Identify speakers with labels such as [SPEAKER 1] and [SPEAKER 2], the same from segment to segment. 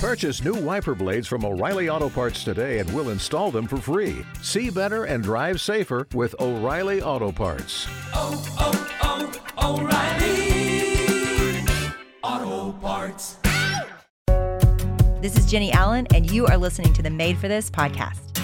[SPEAKER 1] Purchase new wiper blades from O'Reilly Auto Parts today and we'll install them for free. See better and drive safer with O'Reilly Auto Parts.
[SPEAKER 2] Oh, oh, oh, O'Reilly Auto Parts.
[SPEAKER 3] This is Jenny Allen, and you are listening to the Made for This podcast.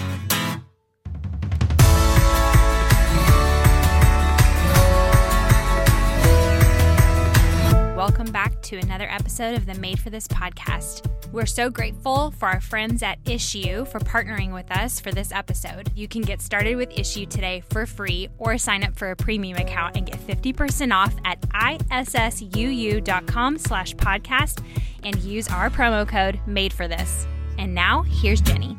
[SPEAKER 4] Welcome back to another episode of the Made for This podcast. We're so grateful for our friends at Issuu for partnering with us for this episode. You can get started with Issuu today for free or sign up for a premium account and get 50% off at issuu.com slash podcast and use our promo code Made for This. And now here's Jenny.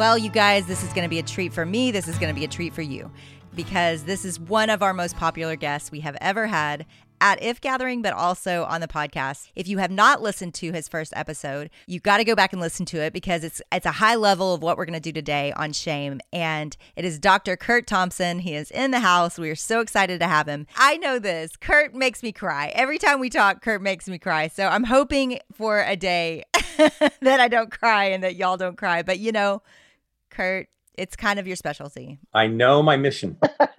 [SPEAKER 3] Well, you guys, this is going to be a treat for me. This is going to be a treat for you because this is one of our most popular guests we have ever had at If Gathering, but also on the podcast. If you have not listened to his first episode, you've got to go back and listen to it because it's it's a high level of what we're going to do today on shame. And it is Dr. Curt Thompson. He is in the house. We are so excited to have him. I know this. Curt makes me cry. Every time we talk, Curt makes me cry. So I'm hoping for a day that I don't cry and that y'all don't cry. But you know, Curt, it's kind of your specialty.
[SPEAKER 5] I know my mission.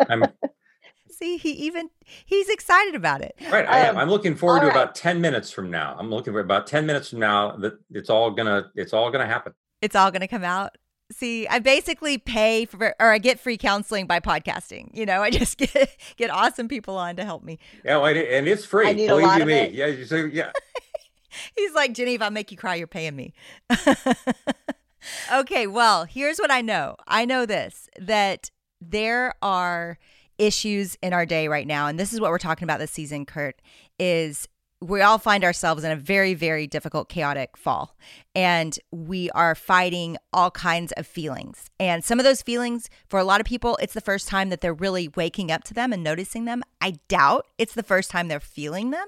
[SPEAKER 5] I'm
[SPEAKER 3] See, he even he's excited about it.
[SPEAKER 5] right. I am.
[SPEAKER 6] Um,
[SPEAKER 5] I'm looking forward to
[SPEAKER 6] right.
[SPEAKER 5] about ten minutes from now. I'm looking for about ten minutes from now that it's all gonna it's all gonna happen.
[SPEAKER 3] It's all going to come out. See, I basically pay for or I get free counseling by podcasting. You know, I just get get awesome people on to help me.
[SPEAKER 5] Yeah, well, and it's free.
[SPEAKER 6] I need a
[SPEAKER 5] Believe
[SPEAKER 6] lot
[SPEAKER 5] you
[SPEAKER 6] of
[SPEAKER 5] me.
[SPEAKER 6] it.
[SPEAKER 5] Yeah, you say, yeah.
[SPEAKER 3] He's like, Jenny, if I make you cry, you're paying me. Okay, well, here's what I know. I know this that there are issues in our day right now, and this is what we're talking about this season, Curt, is we all find ourselves in a very, very difficult, chaotic fall. And we are fighting all kinds of feelings. And some of those feelings, for a lot of people, it's the first time that they're really waking up to them and noticing them. I doubt it's the first time they're feeling them.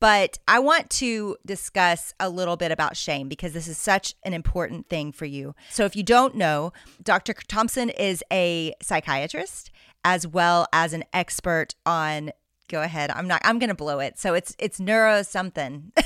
[SPEAKER 3] But I want to discuss a little bit about shame because this is such an important thing for you. So, if you don't know, Dr. Thompson is a psychiatrist as well as an expert on. Go ahead. I'm not. I'm going to blow it. So it's it's neuro something.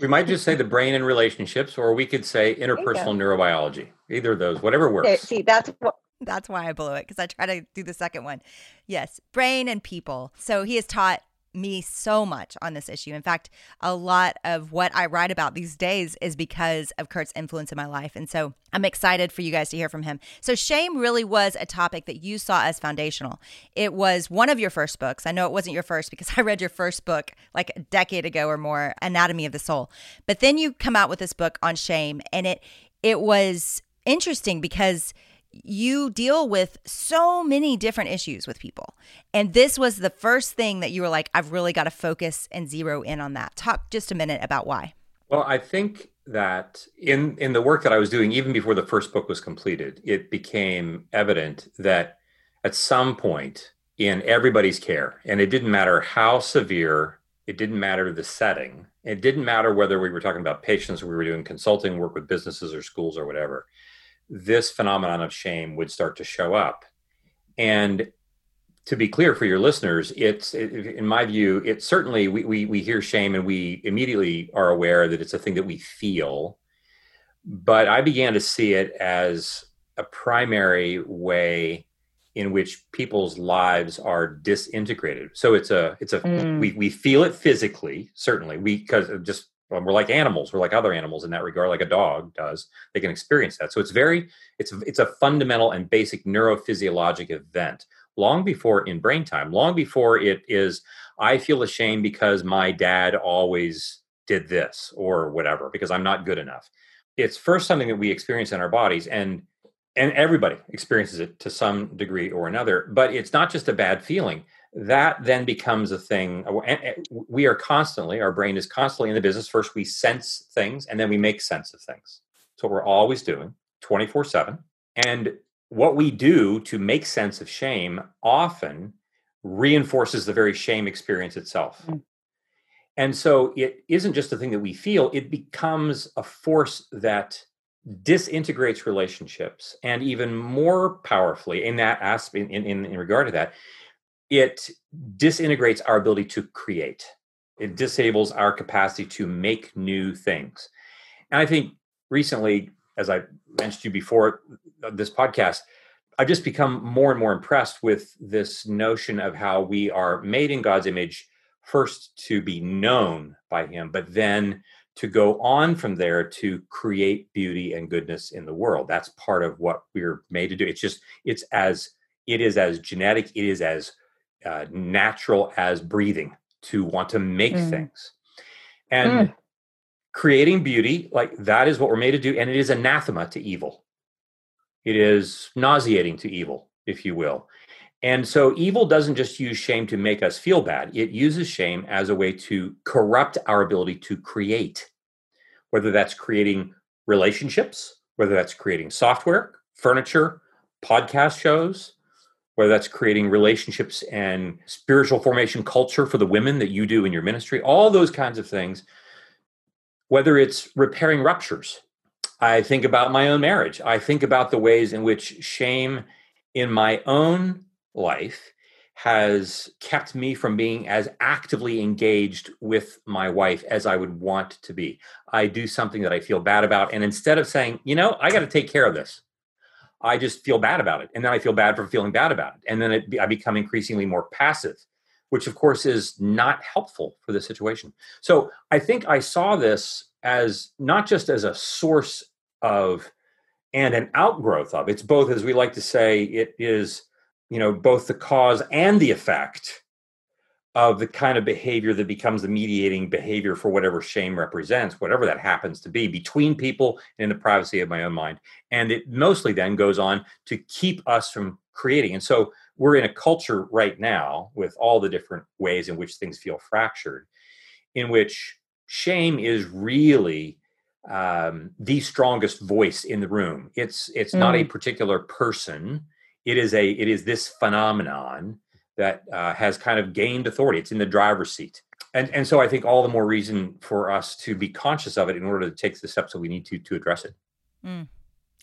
[SPEAKER 5] We might just say the brain and relationships, or we could say interpersonal neurobiology. Either of those, whatever
[SPEAKER 6] Okay,
[SPEAKER 5] works.
[SPEAKER 6] see, that's what
[SPEAKER 3] That's why I blew it because I try to do the second one. Yes, brain and people. So he has taught me so much on this issue. In fact, a lot of what I write about these days is because of Curt's influence in my life. And so I'm excited for you guys to hear from him. So, shame really was a topic that you saw as foundational. It was one of your first books. I know it wasn't your first because I read your first book like a decade ago or more, Anatomy of the Soul. But then you come out with this book on shame, and it it was interesting because you deal with so many different issues with people. And this was the first thing that you were like, I've really got to focus and zero in on that. Talk just a minute about why.
[SPEAKER 5] Well, I think that in in the work that I was doing, even before the first book was completed, it became evident that at some point in everybody's care, and it didn't matter how severe, it didn't matter the setting, it didn't matter whether we were talking about patients we were doing consulting work with businesses or schools or whatever, this phenomenon of shame would start to show up. And to be clear for your listeners, it's it, in my view, it's certainly we, we we hear shame and we immediately are aware that it's a thing that we feel. But I began to see it as a primary way in which people's lives are disintegrated. So it's a it's a
[SPEAKER 6] Mm.
[SPEAKER 5] we we feel it physically, certainly. We because just well, we're like animals, we're like other animals in that regard, like a dog does. They can experience that. So it's very it's it's a fundamental and basic neurophysiologic event long before in brain time, long before it is, I feel ashamed because my dad always did this or whatever, because I'm not good enough. It's first something that we experience in our bodies and and everybody experiences it to some degree or another, but it's not just a bad feeling. That then becomes a thing. We are constantly, our brain is constantly in the business. First, we sense things and then we make sense of things. So we're always doing 24 7. And what we do to make sense of shame often reinforces the very shame experience itself.
[SPEAKER 6] Mm.
[SPEAKER 5] And so it isn't just a thing that we feel, it becomes a force that disintegrates relationships and even more powerfully in that aspect in, in, in regard to that it disintegrates our ability to create it disables our capacity to make new things and i think recently as i mentioned to you before uh, this podcast i've just become more and more impressed with this notion of how we are made in god's image first to be known by him but then to go on from there to create beauty and goodness in the world. That's part of what we're made to do. It's just it's as it is as genetic, it is as uh, natural as breathing to want to make mm. things. And mm. creating beauty, like that is what we're made to do. And it is anathema to evil. It is nauseating to evil, if you will. And so evil doesn't just use shame to make us feel bad, it uses shame as a way to corrupt our ability to create, whether that's creating relationships, whether that's creating software, furniture, podcast shows, whether that's creating relationships and spiritual formation culture for the women that you do in your ministry, all those kinds of things, whether it's repairing ruptures. I think about my own marriage. I think about the ways in which shame in my own life has kept me from being as actively engaged with my wife as I would want to be. I do something that I feel bad about. And instead of saying, you know, I got to take care of this, I just feel bad about it. And then I feel bad for feeling bad about it. And then it, I become increasingly more passive, which of course is not helpful for the situation. So I think I saw this as not just as a source of and an outgrowth of, it's both, as we like to say, it is you know both the cause and the effect of the kind of behavior that becomes the mediating behavior for whatever shame represents whatever that happens to be between people in the privacy of my own mind and it mostly then goes on to keep us from creating and so we're in a culture right now with all the different ways in which things feel fractured in which shame is really um, the strongest voice in the room it's it's mm. not a mm. particular person it is a it is this phenomenon that uh, has kind of gained authority. It's in the driver's seat, and and so I think all the more reason for us to be conscious of it in order to take the steps that we need to to address it.
[SPEAKER 3] Mm,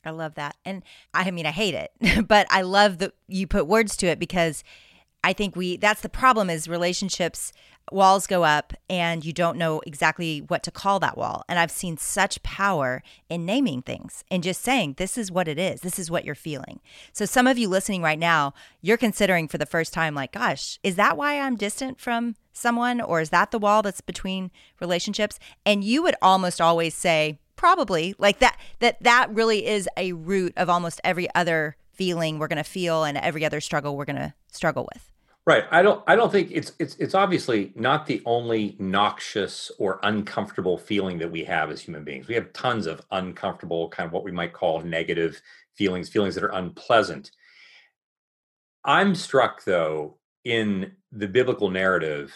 [SPEAKER 3] I love that, and I mean I hate it, but I love that you put words to it because I think we that's the problem is relationships walls go up and you don't know exactly what to call that wall. And I've seen such power in naming things and just saying, this is what it is. This is what you're feeling. So, some of you listening right now, you're considering for the first time, like, gosh, is that why I'm distant from someone? Or is that the wall that's between relationships? And you would almost always say, probably like that, that that really is a root of almost every other feeling we're going to feel and every other struggle we're going to struggle with.
[SPEAKER 5] Right. I don't I don't think it's it's it's obviously not the only noxious or uncomfortable feeling that we have as human beings. We have tons of uncomfortable kind of what we might call negative feelings, feelings that are unpleasant. I'm struck though in the biblical narrative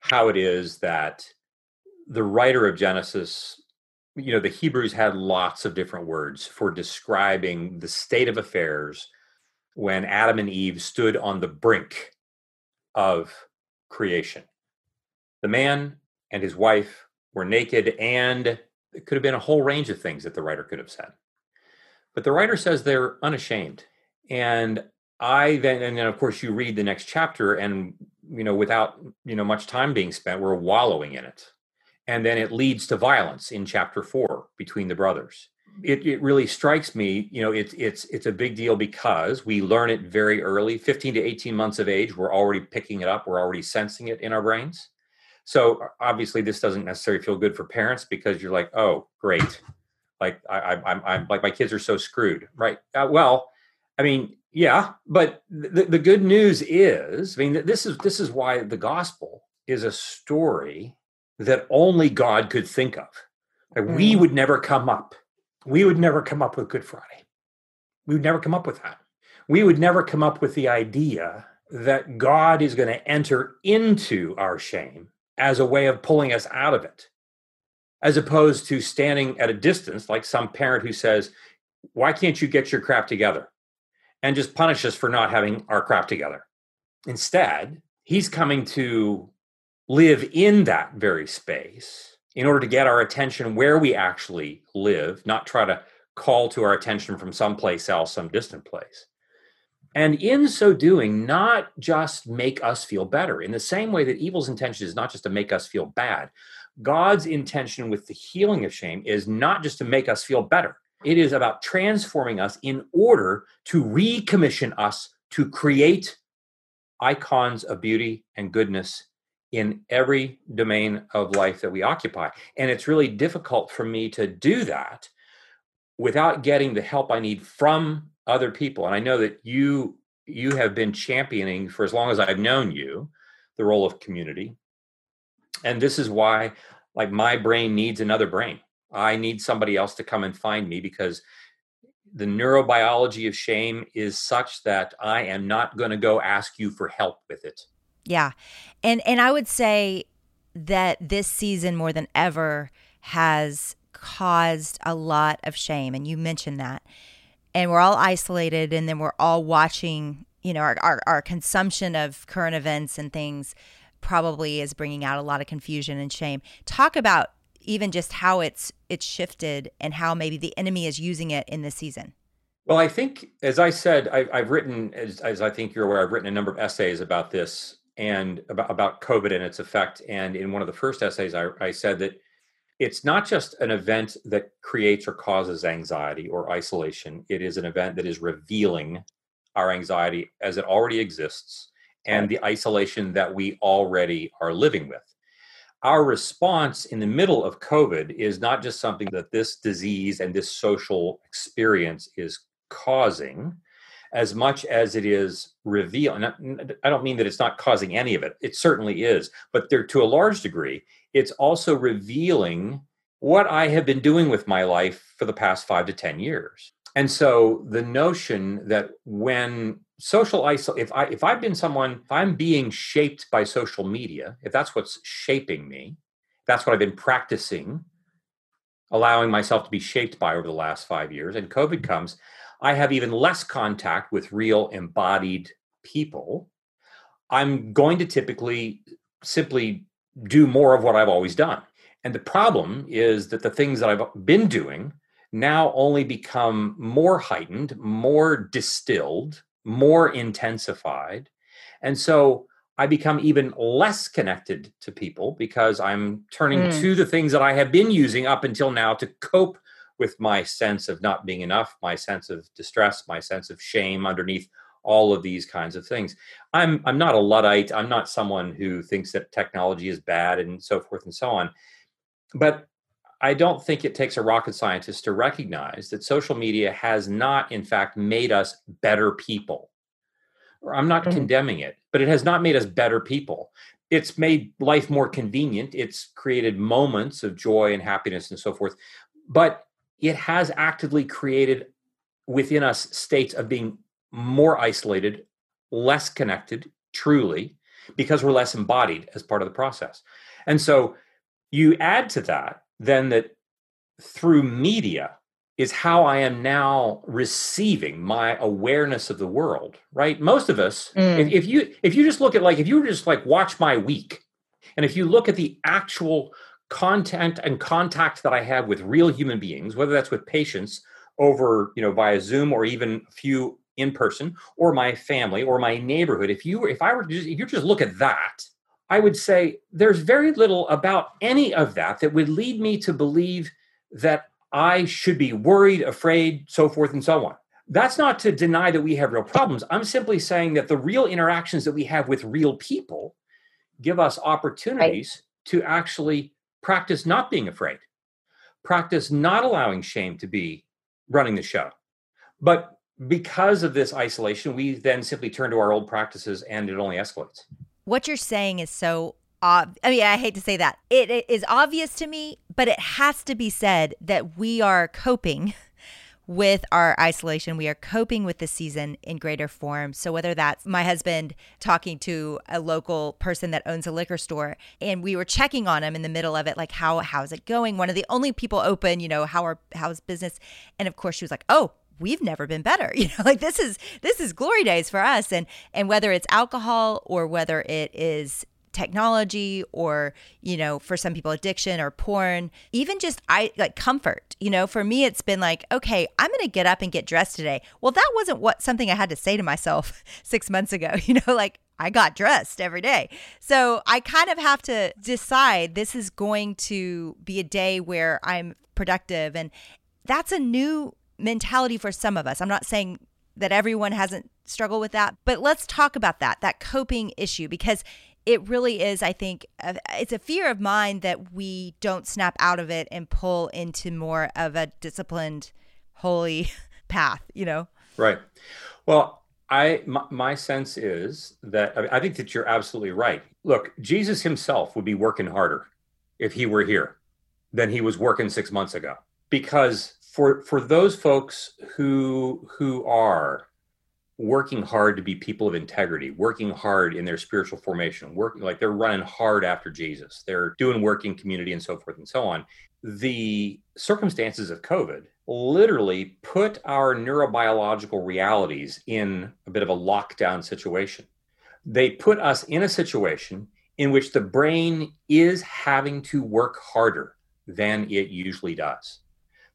[SPEAKER 5] how it is that the writer of Genesis you know the Hebrews had lots of different words for describing the state of affairs when Adam and Eve stood on the brink of creation. The man and his wife were naked, and it could have been a whole range of things that the writer could have said. But the writer says they're unashamed. And I then, and then of course, you read the next chapter, and you know, without you know much time being spent, we're wallowing in it. And then it leads to violence in chapter four between the brothers it, it really strikes me you know it's it's it's a big deal because we learn it very early. 15 to 18 months of age we're already picking it up. We're already sensing it in our brains. So obviously this doesn't necessarily feel good for parents because you're like oh great. Like I, I i'm i'm like my kids are so screwed. Right. Uh, well i mean yeah but the, the good news is i mean this is this is why the gospel is a story that only god could think of. Like mm. we would never come up we would never come up with Good Friday. We would never come up with that. We would never come up with the idea that God is going to enter into our shame as a way of pulling us out of it, as opposed to standing at a distance, like some parent who says, Why can't you get your crap together? And just punish us for not having our crap together. Instead, he's coming to live in that very space in order to get our attention where we actually live, not try to call to our attention from someplace else, some distant place. And in so doing, not just make us feel better. In the same way that evil's intention is not just to make us feel bad, God's intention with the healing of shame is not just to make us feel better. It is about transforming us in order to recommission us to create icons of beauty and goodness in every domain of life that we occupy. And it's really difficult for me to do that without getting the help I need from other people. And I know that you you have been championing for as long as I've known you the role of community. And this is why like my brain needs another brain. I need somebody else to come and find me because the neurobiology of shame is such that I am not going to go ask you for help with it.
[SPEAKER 3] Yeah. And and I would say that this season more than ever has caused a lot of shame and you mentioned that. And we're all isolated and then we're all watching, you know, our, our, our consumption of current events and things probably is bringing out a lot of confusion and shame. Talk about even just how it's it's shifted and how maybe the enemy is using it in this season.
[SPEAKER 5] Well, I think, as I said, I, have written, as, as, I think you're aware, I've written a number of essays about this and about, about COVID and its effect. And in one of the first essays, I, I said that it's not just an event that creates or causes anxiety or isolation, it is an event that is revealing our anxiety as it already exists and the isolation that we already are living with. Our response in the middle of COVID is not just something that this disease and this social experience is causing, as much as it is revealing. I don't mean that it's not causing any of it. It certainly is, but there, to a large degree, it's also revealing what I have been doing with my life for the past five to ten years. And so the notion that when social isol if I if I've been someone, if I'm being shaped by social media, if that's what's shaping me, that's what I've been practicing, allowing myself to be shaped by over the last five years, and COVID comes, I have even less contact with real embodied people, I'm going to typically simply do more of what I've always done. And the problem is that the things that I've been doing now only become more heightened, more distilled, more intensified. And so I become even less connected to people because I'm turning mm. to the things that I have been using up until now to cope with my sense of not being enough, my sense of distress, my sense of shame underneath all of these kinds of things. I'm I'm not a luddite. I'm not someone who thinks that technology is bad and so forth and so on. But I don't think it takes a rocket scientist to recognize that social media has not, in fact, made us better people. I'm not mm-hmm. condemning it, but it has not made us better people. It's made life more convenient. It's created moments of joy and happiness and so forth. But it has actively created within us states of being more isolated, less connected, truly, because we're less embodied as part of the process. And so you add to that then that through media is how I am now receiving my awareness of the world, right? Most of us, mm. if, if you if you just look at like if you just like watch my week, and if you look at the actual content and contact that I have with real human beings, whether that's with patients over, you know, via Zoom or even a few in person, or my family or my neighborhood, if you if I were to just if you just look at that, I would say there's very little about any of that that would lead me to believe that I should be worried, afraid, so forth and so on. That's not to deny that we have real problems. I'm simply saying that the real interactions that we have with real people give us opportunities right. to actually practice not being afraid, practice not allowing shame to be running the show. But because of this isolation, we then simply turn to our old practices and it only escalates.
[SPEAKER 3] What you're saying is so ob- I mean, I hate to say that. It, it is obvious to me, but it has to be said that we are coping with our isolation. We are coping with the season in greater form. So whether that's my husband talking to a local person that owns a liquor store and we were checking on him in the middle of it like how how's it going? One of the only people open, you know, how are how's business? And of course she was like, "Oh, we've never been better you know like this is this is glory days for us and and whether it's alcohol or whether it is technology or you know for some people addiction or porn even just i like comfort you know for me it's been like okay i'm gonna get up and get dressed today well that wasn't what something i had to say to myself six months ago you know like I got dressed every day. So I kind of have to decide this is going to be a day where I'm productive. And that's a new mentality for some of us. I'm not saying that everyone hasn't struggled with that, but let's talk about that, that coping issue, because it really is, I think, it's a fear of mine that we don't snap out of it and pull into more of a disciplined, holy path, you know?
[SPEAKER 5] Right. Well, I my, my, sense is that I, mean, I think that you're absolutely right. Look, Jesus himself would be working harder if he were here than he was working six months ago, because for for those folks who who are working hard to be people of integrity, working hard in their spiritual formation, working like they're running hard after Jesus, they're doing work in community and so forth and so on. The circumstances of COVID literally put our neurobiological realities in a bit of a lockdown situation. They put us in a situation in which the brain is having to work harder than it usually does.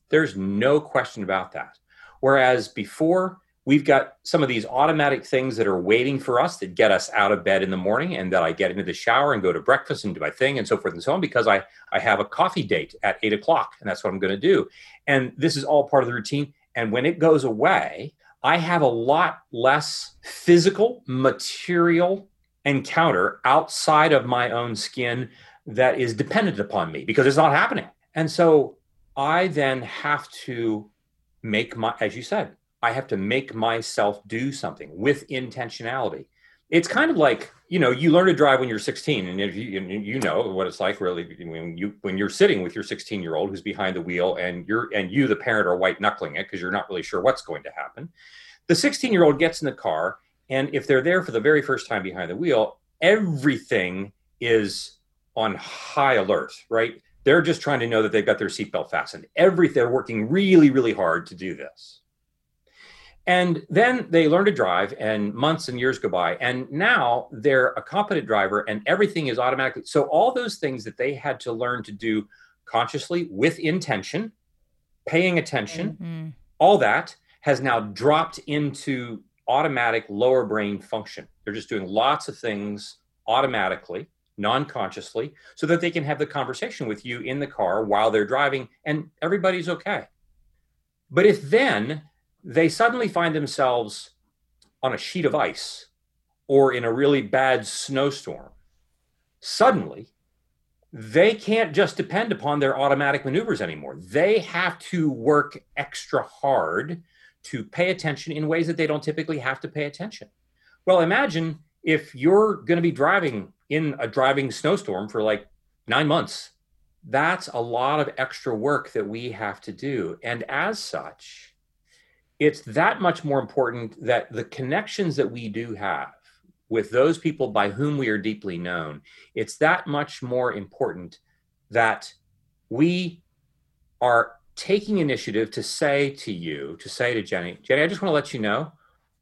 [SPEAKER 5] There's no question about that. Whereas before, we've got some of these automatic things that are waiting for us that get us out of bed in the morning and that I get into the shower and go to breakfast and do my thing and so forth and so on because I, I have a coffee date at eight o'clock and that's what I'm going to do. And this is all part of the routine. And when it goes away, I have a lot less physical, material encounter outside of my own skin that is dependent upon me because it's not happening. And so I then have to make my, as you said, I have to make myself do something with intentionality. It's kind of like you know you learn to drive when you're 16, and if you you know what it's like really when you when you're sitting with your 16 year old who's behind the wheel, and you're and you the parent are white knuckling it because you're not really sure what's going to happen. The 16 year old gets in the car, and if they're there for the very first time behind the wheel, everything is on high alert, right? They're just trying to know that they've got their seatbelt fastened. Everything they're working really, really hard to do this. And then they learn to drive, and months and years go by. And now they're a competent driver, and everything is automatically. So, all those things that they had to learn to do consciously with intention, paying attention, mm-hmm. all that has now dropped into automatic lower brain function. They're just doing lots of things automatically, non consciously, so that they can have the conversation with you in the car while they're driving, and everybody's okay. But if then they suddenly find themselves on a sheet of ice or in a really bad snowstorm, suddenly they can't just depend upon their automatic maneuvers anymore. They have to work extra hard to pay attention in ways that they don't typically have to pay attention. Well, imagine if you're going to be driving in a driving snowstorm for like nine months. That's a lot of extra work that we have to do. And as such, it's that much more important that the connections that we do have with those people by whom we are deeply known, it's that much more important that we are taking initiative to say to you, to say to Jenny, Jenny, I just want to let you know,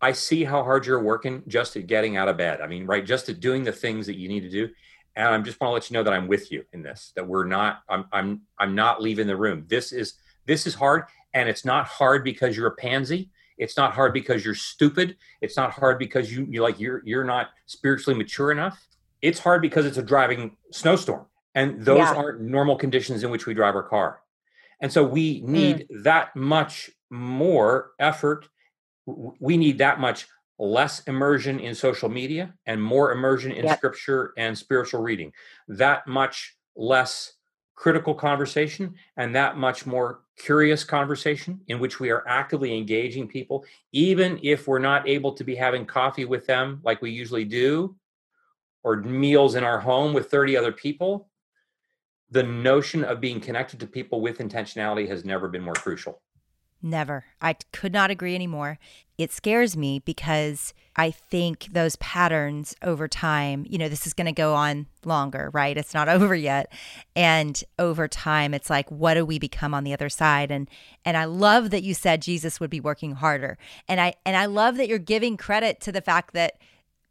[SPEAKER 5] I see how hard you're working just at getting out of bed. I mean, right, just at doing the things that you need to do. And I'm just want to let you know that I'm with you in this, that we're not, I'm, I'm, I'm not leaving the room. This is, this is hard and it's not hard because you're a pansy. It's not hard because you're stupid. It's not hard because you you like you're you're not spiritually mature enough. It's hard because it's a driving snowstorm. And those yeah. aren't normal conditions in which we drive our car. And so we need mm. that much more effort. We need that much less immersion in social media and more immersion in yep. scripture and spiritual reading. That much less critical conversation and that much more curious conversation in which we are actively engaging people, even if we're not able to be having coffee with them like we usually do, or meals in our home with 30 other people. The notion of being connected to people with intentionality has never been more crucial.
[SPEAKER 3] Never. I could not agree anymore. It scares me because I think those patterns over time, you know, this is going to go on longer, right? It's not over yet. And over time, it's like what do we become on the other side? And and I love that you said Jesus would be working harder. And I and I love that you're giving credit to the fact that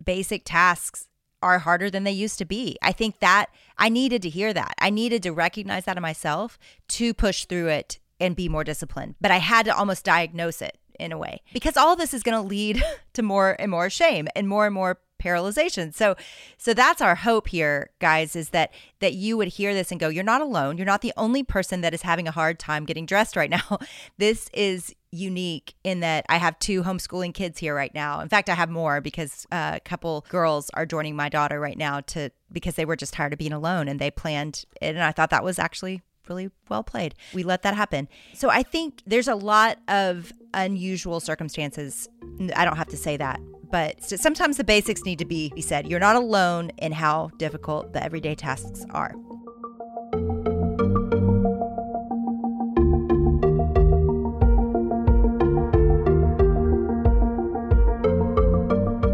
[SPEAKER 3] basic tasks are harder than they used to be. I think that I needed to hear that. I needed to recognize that in myself to push through it and be more disciplined. But I had to almost diagnose it in a way because all this is going to lead to more and more shame and more and more paralyzation. So so that's our hope here guys is that that you would hear this and go you're not alone. You're not the only person that is having a hard time getting dressed right now. this is unique in that I have two homeschooling kids here right now. In fact, I have more because uh, a couple girls are joining my daughter right now to because they were just tired of being alone and they planned it and I thought that was actually really well played. We let that happen. So I think there's a lot of unusual circumstances. I don't have to say that, but sometimes the basics need to be said. You're not alone in how difficult the everyday tasks are.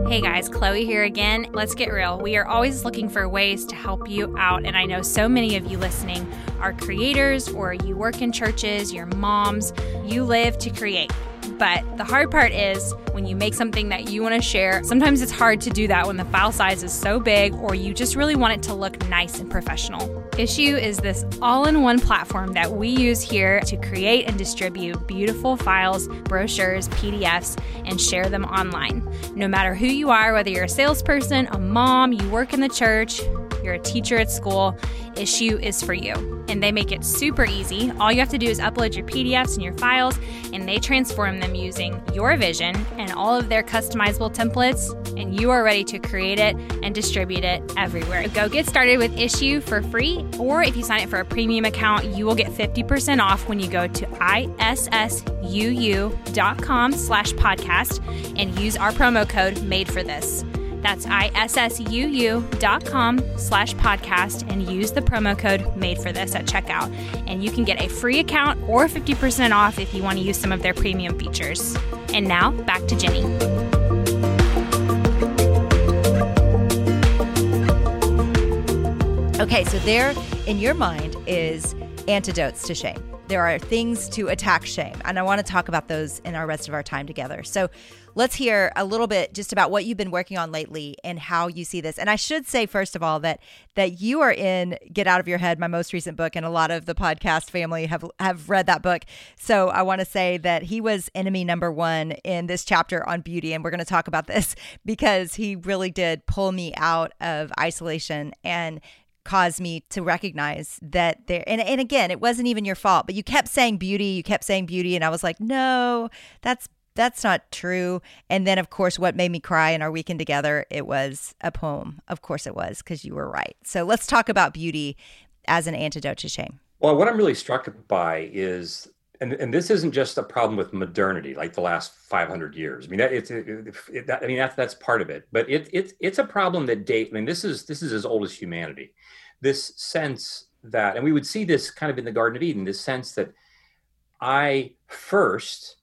[SPEAKER 4] Hey guys, Chloe here again. Let's get real. We are always looking for ways to help you out, and I know so many of you listening are creators or you work in churches, you're moms, you live to create. But the hard part is when you make something that you want to share, sometimes it's hard to do that when the file size is so big or you just really want it to look nice and professional. Issuu is this all in one platform that we use here to create and distribute beautiful files, brochures, PDFs, and share them online. No matter who you are, whether you're a salesperson, a mom, you work in the church, you're a teacher at school, Issuu is for you. And they make it super easy. All you have to do is upload your PDFs and your files, and they transform them using your vision and all of their customizable templates, and you are ready to create it and distribute it everywhere. Go get started with Issuu for free, or if you sign up for a premium account, you will get 50% off when you go to issuu.com slash podcast and use our promo code made for this. That's issuu.com slash podcast and use the promo code made for this at checkout. And you can get a free account or 50% off if you want to use some of their premium features. And now back to Jenny.
[SPEAKER 3] Okay, so there in your mind is antidotes to shame. There are things to attack shame, and I want to talk about those in our rest of our time together. So, let's hear a little bit just about what you've been working on lately and how you see this. And I should say first of all that that you are in Get Out of Your Head, my most recent book, and a lot of the podcast family have have read that book. So I want to say that he was enemy number one in this chapter on beauty, and we're going to talk about this because he really did pull me out of isolation and caused me to recognize that there and, and again it wasn't even your fault but you kept saying beauty you kept saying beauty and i was like no that's that's not true. And then, of course, what made me cry in our weekend together, it was a poem. Of course, it was because you were right. So let's talk about beauty as an antidote to shame.
[SPEAKER 5] Well, what I'm really struck by is, and, and this isn't just a problem with modernity, like the last 500 years. I mean, that, it's, it, it, that, I mean, that's that's part of it, but it, it it's a problem that date. I mean, this is this is as old as humanity. This sense that, and we would see this kind of in the Garden of Eden. This sense that I first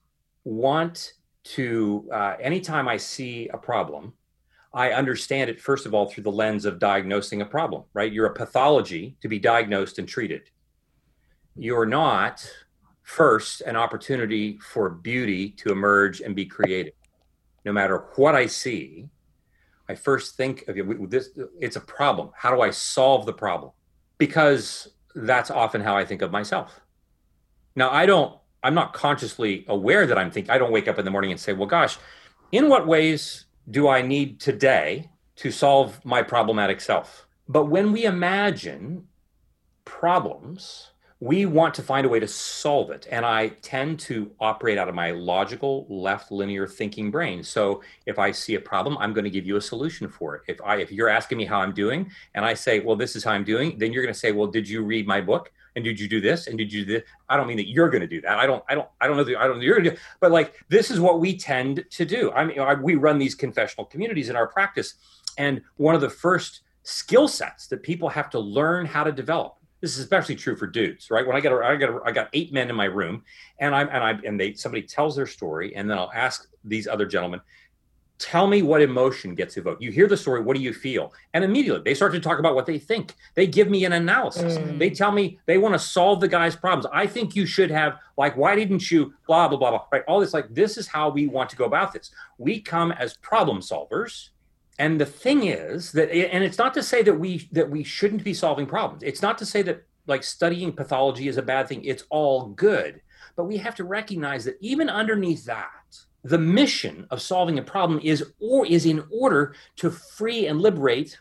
[SPEAKER 5] want to, uh, anytime I see a problem, I understand it, first of all, through the lens of diagnosing a problem, right? You're a pathology to be diagnosed and treated. You're not, first, an opportunity for beauty to emerge and be created. No matter what I see, I first think of this, it's a problem. How do I solve the problem? Because that's often how I think of myself. Now, I don't I'm not consciously aware that I'm thinking, I don't wake up in the morning and say, well, gosh, in what ways do I need today to solve my problematic self? But when we imagine problems, we want to find a way to solve it. And I tend to operate out of my logical, left linear thinking brain. So if I see a problem, I'm going to give you a solution for it. If I if you're asking me how I'm doing and I say, well, this is how I'm doing, then you're going to say, well, did you read my book? And did you do this? And did you do this i don't mean that you're going to do that. I don't i don't i don't know that i don't know you're going to do but like this is what we tend to do. I mean I, we run these confessional communities in our practice and one of the first skill sets that people have to learn how to develop this is especially true for dudes right? When i get a, i got i got eight men in my room and i'm and i and they somebody tells their story and then i'll ask these other gentlemen tell me what emotion gets evoked. You hear the story, what do you feel? And immediately they start to talk about what they think. They give me an analysis. Mm. They tell me they want to solve the guy's problems. I think you should have, like, why didn't you, blah, blah, blah, blah, right? All this, like, this is how we want to go about this. We come as problem solvers And the thing is that, and it's not to say that we that we shouldn't be solving problems. It's not to say that like studying pathology is a bad thing. It's all good, but we have to recognize that even underneath that, the mission of solving a problem is or is in order to free and liberate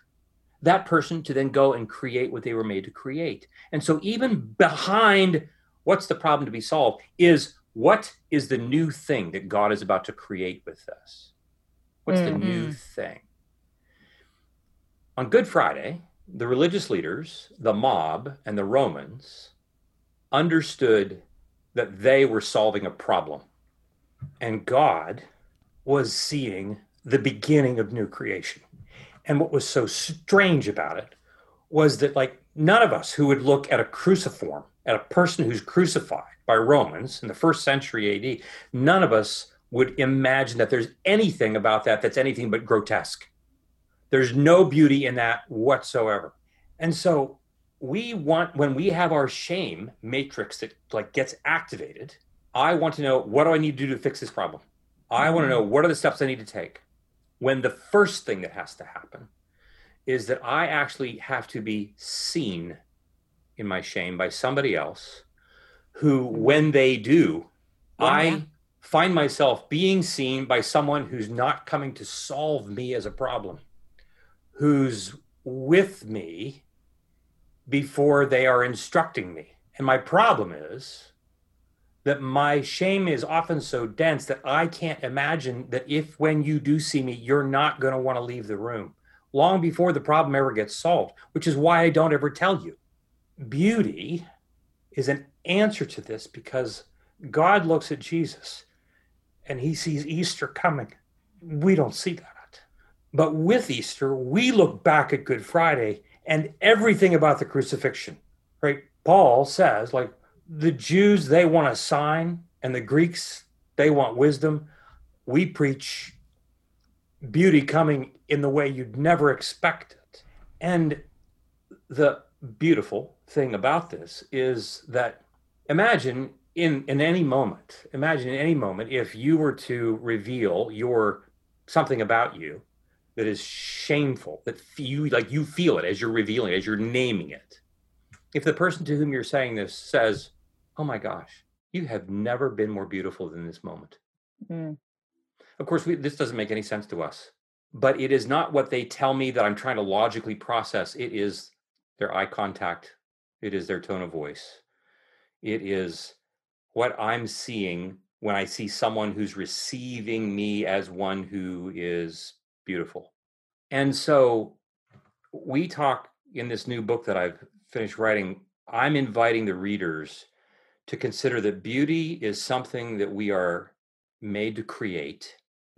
[SPEAKER 5] that person to then go and create what they were made to create. And so even behind what's the problem to be solved is what is the new thing that God is about to create with us? What's mm-hmm. the new thing? On Good Friday, the religious leaders, the mob, and the Romans understood that they were solving a problem. And God was seeing the beginning of new creation. And what was so strange about it was that, like, none of us who would look at a cruciform, at a person who's crucified by Romans in the first century AD, none of us would imagine that there's anything about that that's anything but grotesque. There's no beauty in that whatsoever. And so we want when we have our shame matrix that like gets activated, I want to know what do I need to do to fix this problem? I want to know mm-hmm. what are the steps I need to take when the first thing that has to happen is that I actually have to be seen in my shame by somebody else who, mm-hmm. when they do, yeah. I find myself being seen by someone who's not coming to solve me as a problem, who's with me before they are instructing me. And my problem is that my shame is often so dense that I can't imagine that if when you do see me, you're not going to want to leave the room long before the problem ever gets solved, which is why I don't ever tell you. Beauty is an answer to this because God looks at Jesus and he sees Easter coming. We don't see that. But with Easter, we look back at Good Friday and everything about the crucifixion, right? Paul says, like, the Jews, they want a sign, and the Greeks, they want wisdom. We preach beauty coming in the way you'd never expect it. And the beautiful thing about this is that imagine in, in any moment, imagine in any moment if you were to reveal your something about you that is shameful, that you like you feel it as you're revealing, as you're naming it. If the person to whom you're saying this says, oh my gosh, you have never been more beautiful than this moment. Mm. Of course, we, this doesn't make any sense to us, but it is not what they tell me that I'm trying to logically process. It is their eye contact, it is their tone of voice, it is what I'm seeing when I see someone who's receiving me as one who is beautiful. And so we talk in this new book that I've finished writing. I'm inviting the readers to consider that beauty is something that we are made to create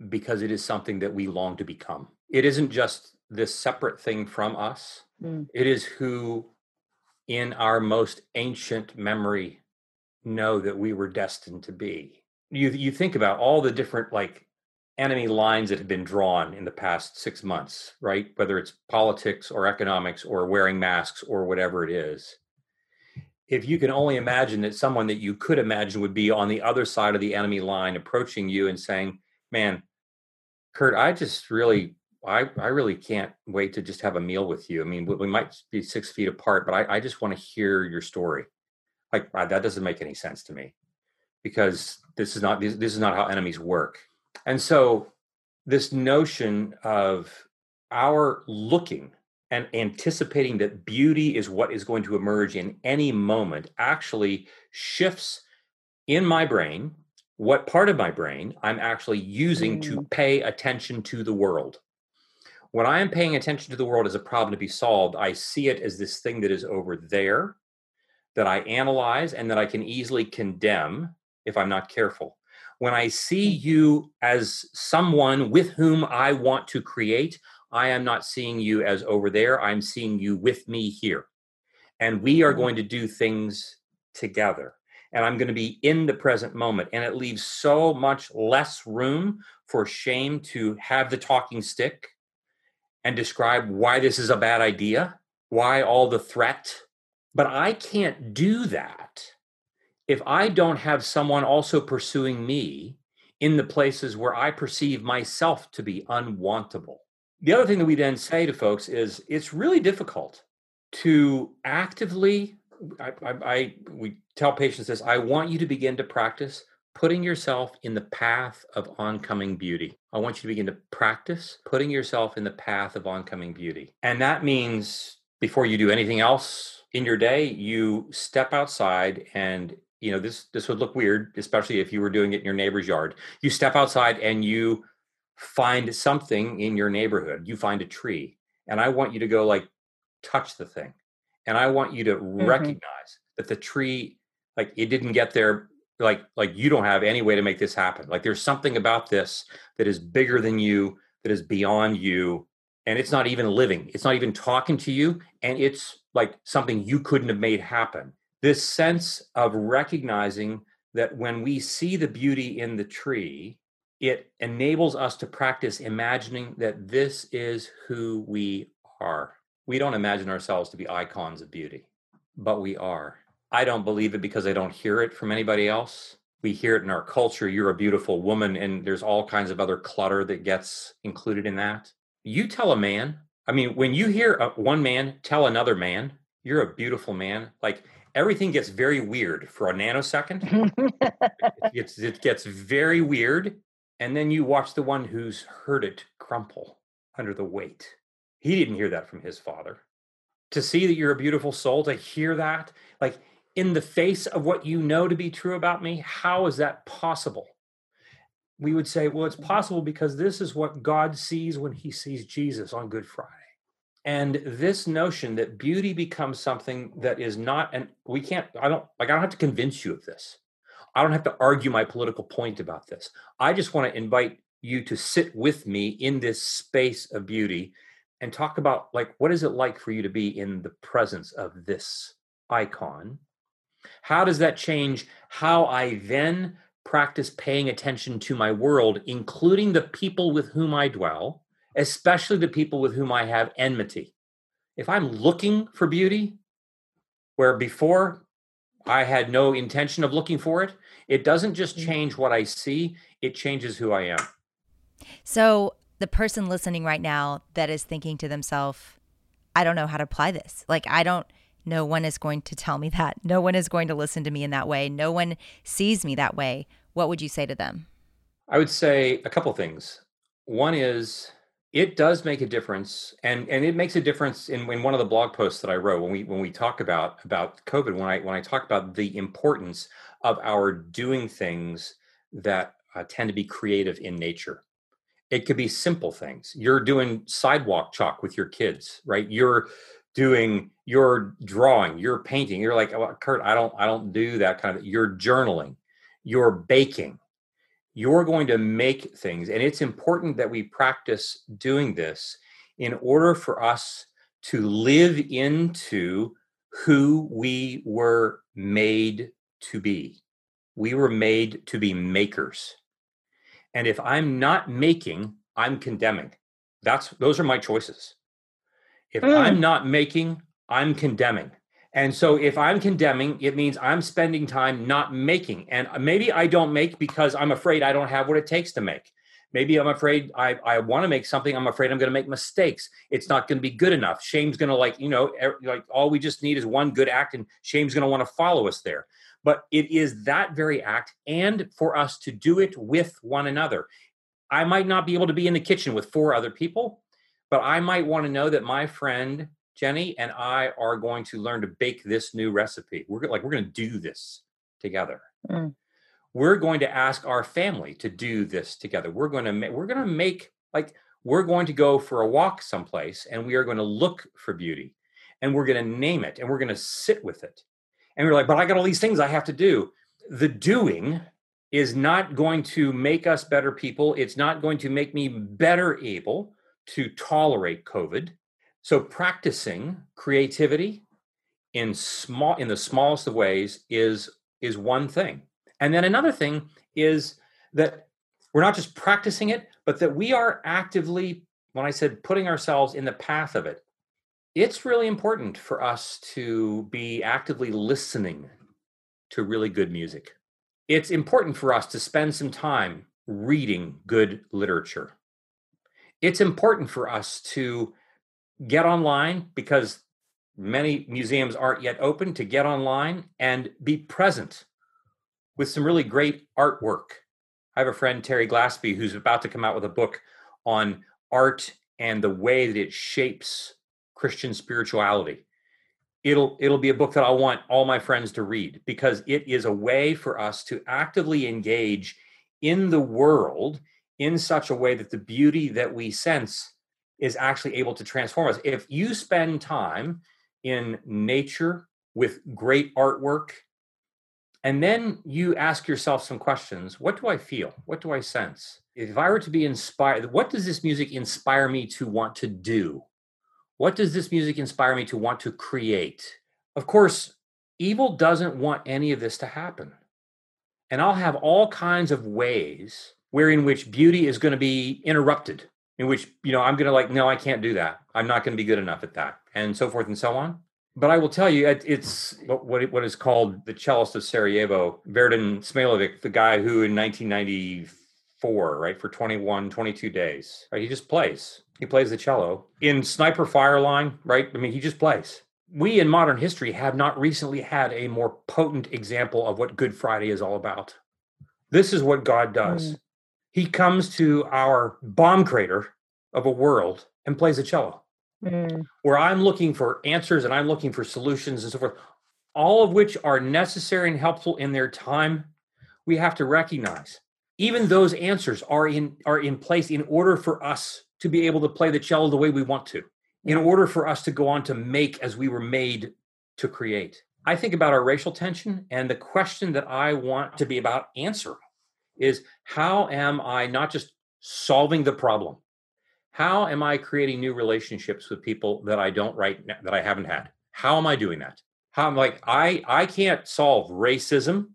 [SPEAKER 5] because it is something that we long to become. It isn't just this separate thing from us, mm. it is who in our most ancient memory know that we were destined to be. You you think about all the different like enemy lines that have been drawn in the past 6 months, right? Whether it's politics or economics or wearing masks or whatever it is if you can only imagine that someone that you could imagine would be on the other side of the enemy line approaching you and saying, Man, Curt, I just really I, I really can't wait to just have a meal with you. I mean, we might be six feet apart, but I, I just want to hear your story. Like that doesn't make any sense to me because this is not this, this is not how enemies work. And so this notion of our looking and anticipating that beauty is what is going to emerge in any moment actually shifts in my brain what part of my brain I'm actually using mm. to pay attention to the world. When I am paying attention to the world as a problem to be solved, I see it as this thing that is over there that I analyze and that I can easily condemn if I'm not careful. When I see mm. you as someone with whom I want to create, I am not seeing you as over there. I'm seeing you with me here. And we are mm-hmm. going to do things together. And I'm going to be in the present moment. And it leaves so much less room for shame to have the talking stick and describe why this is a bad idea, why all the threat. But I can't do that if I don't have someone also pursuing me in the places where I perceive myself to be unwantable. the other thing that we then say to folks is it's really difficult to actively I, I, I, we tell patients this i want you to begin to practice putting yourself in the path of oncoming beauty i want you to begin to practice putting yourself in the path of oncoming beauty and that means before you do anything else in your day you step outside and you know this this would look weird especially if you were doing it in your neighbor's yard. You step outside and you find something in your neighborhood. You find a tree and i want you to go like touch the thing and i want you to mm-hmm. recognize that the tree like it didn't get there like like you don't have any way to make this happen. Like there's something about this that is bigger than you that is beyond you and it's not even living. It's not even talking to you and it's like something you couldn't have made happen this sense of recognizing that when we see the beauty in the tree it enables us to practice imagining that this is who we are we don't imagine ourselves to be icons of beauty but we are I don't believe it because I don't hear it from anybody else. We hear it in our culture. You're a beautiful woman, and there's all kinds of other clutter that gets included in that. You tell a man, I mean, when you hear one man tell another man, you're a beautiful man, like everything gets very weird for a nanosecond. it, gets, it gets very weird. And then you watch the one who's heard it crumple under the weight. He didn't hear that from his father. To see that you're a beautiful soul, to hear that, like in the face of what you know to be true about me, how is that possible? We would say, well, it's mm-hmm. possible because this is what God sees when he sees Jesus on Good Friday. And this notion that beauty becomes something that is not, and we can't, I don't, like, I don't have to convince you of this. I don't have to argue my political point about this. I just want to invite you to sit with me in this space of beauty and talk about, like, what is it like for you to be in the presence of this icon how does that change how I then practice paying attention to my world, including the people with whom I dwell, especially the people with whom I have enmity? If I'm looking for beauty, where before I had no intention of looking for it, it doesn't just mm-hmm. change what I see, it changes who I am.
[SPEAKER 3] So, the person listening right now that is thinking to themselves, I don't know how to apply this. Like, I don't no one is going to tell me that. No one is going to listen to me in that way. No one sees me that way. What would you say to them?
[SPEAKER 5] I would say a couple things. One is it does make a difference and and it makes a difference in, in one of the blog posts that I wrote when we when we talk about about COVID when I when I talk about the importance of our doing things that uh, tend to be creative in nature. It could be simple things. You're doing sidewalk chalk with your kids, right? You're doing your drawing, your painting. You're like, oh, Curt, I don't, I don't do that kind of. You're journaling, you're baking. You're going to make things, and it's important that we practice doing this in order for us to live into who we were made to be. We were made to be makers. And if I'm not making, I'm condemning. That's those are my choices. If mm. I'm not making, I'm condemning. And so if I'm condemning, it means I'm spending time not making. And maybe I don't make because I'm afraid I don't have what it takes to make. Maybe I'm afraid I, I want to make something. I'm afraid I'm going to make mistakes. It's not going to be good enough. Shame's going to like, you know, er, like all we just need is one good act and shame's going to want to follow us there. But it is that very act and for us to do it with one another. I might not be able to be in the kitchen with four other people, but I might want to know that my friend Jenny and I are going to learn to bake this new recipe. We're like we're going to do this together. Mm. We're going to ask our family to do this together. We're going to ma- we're going to make like we're going to go for a walk someplace and we are going to look for beauty and we're going to name it and we're going to sit with it. And we're like, but I got all these things I have to do. The doing is not going to make us better people. It's not going to make me better able to tolerate COVID. So practicing creativity in small in the smallest of ways is is one thing. And then another thing is that we're not just practicing it, but that we are actively, when I said putting ourselves in the path of it, it's really important for us to be actively listening to really good music. It's important for us to spend some time reading good literature. it's important for us to get online because many museums aren't yet open to get online and be present with some really great artwork. I have a friend, Terry Glaspey, who's about to come out with a book on art and the way that it shapes Christian spirituality. It'll it'll be a book that I want all my friends to read because it is a way for us to actively engage in the world in such a way that the beauty that we sense is actually able to transform us. If you spend time in nature with great artwork, and then you ask yourself some questions what do I feel? What do I sense? If I were to be inspired, what does this music inspire me to want to do? What does this music inspire me to want to create? Of course, evil doesn't want any of this to happen. And I'll have all kinds of ways wherein which beauty is going to be interrupted in which you know i'm going to like no i can't do that. I'm not going to be good enough at that and so forth and so on. But i will tell you it's what, what is called the cellist of sarajevo Vedran Smailović the guy who in 1994 right for 21 22 days right, he just plays. He plays the cello. In sniper fireline right i mean he just plays. We in modern history have not recently had a more potent example of what good friday is all about. This is what god does. Mm he comes to our bomb crater of a world and plays a cello. Mm. where i'm looking for answers and i'm looking for solutions and so forth all of which are necessary and helpful in their time we have to recognize even those answers are in are in place in order for us to be able to play the cello the way we want to in order for us to go on to make as we were made to create. I think about our racial tension and the question that i want to be about answering is how am I not just solving the problem? How am I creating new relationships with people that I don't right now, that I haven't had? How am I doing that? How I'm like I I can't solve racism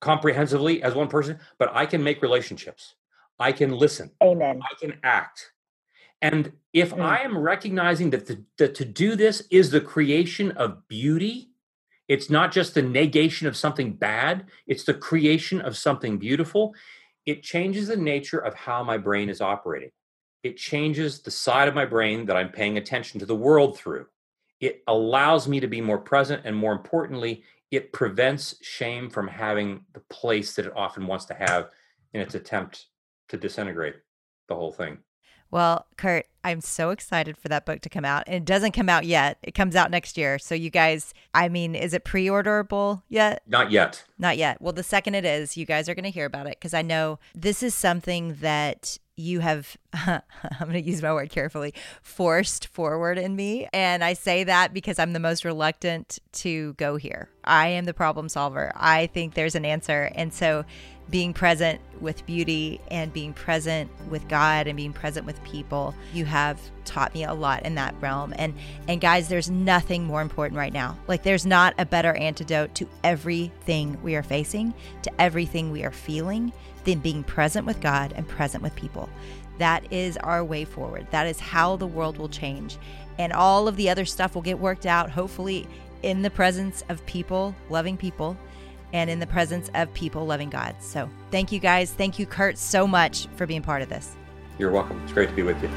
[SPEAKER 5] comprehensively as one person, but I can make relationships. I can listen.
[SPEAKER 6] Amen.
[SPEAKER 5] I can act. And if mm. I am recognizing that, the, that to do this is the creation of beauty, it's not just the negation of something bad, it's the creation of something beautiful. It changes the nature of how my brain is operating. It changes the side of my brain that I'm paying attention to the world through. It allows me to be more present, and more importantly, it prevents shame from having the place that it often wants to have in its attempt to disintegrate the whole thing.
[SPEAKER 3] Well, Curt, I'm so excited for that book to come out. And it doesn't come out yet. It comes out next year. So you guys, I mean, is it pre-orderable yet?
[SPEAKER 5] Not yet.
[SPEAKER 3] Not yet. Well, the second it is, you guys are going to hear about it because I know this is something that you have I'm going to use my word carefully forced forward in me and I say that because I'm the most reluctant to go here. I am the problem solver. I think there's an answer and so being present with beauty and being present with God and being present with people. You have taught me a lot in that realm. And and guys, there's nothing more important right now. Like there's not a better antidote to everything we are facing, to everything we are feeling than being present with God and present with people. That is our way forward. That is how the world will change. And all of the other stuff will get worked out hopefully in the presence of people, loving people and in the presence of people loving God. So thank you guys. Thank you, Curt, so much for being part of this.
[SPEAKER 5] You're welcome. It's great to be with you.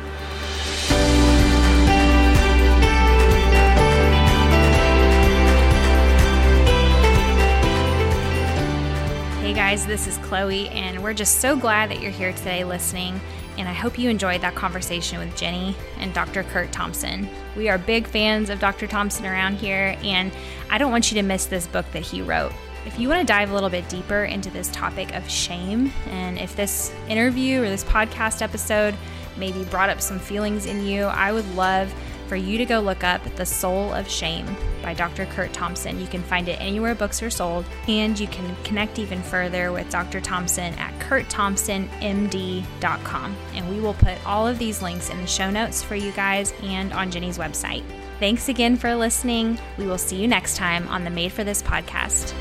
[SPEAKER 4] Hey guys, this is Chloe, and we're just so glad that you're here today listening. And I hope you enjoyed that conversation with Jenny and Dr. Curt Thompson. We are big fans of Dr. Thompson around here, and I don't want you to miss this book that he wrote. If you want to dive a little bit deeper into this topic of shame, and if this interview or this podcast episode maybe brought up some feelings in you, I would love for you to go look up The Soul of Shame by Dr. Curt Thompson. You can find it anywhere books are sold, and you can connect even further with Dr. Thompson at curtthompsonmd.com. And we will put all of these links in the show notes for you guys and on Jenny's website. Thanks again for listening. We will see you next time on the Made for This podcast.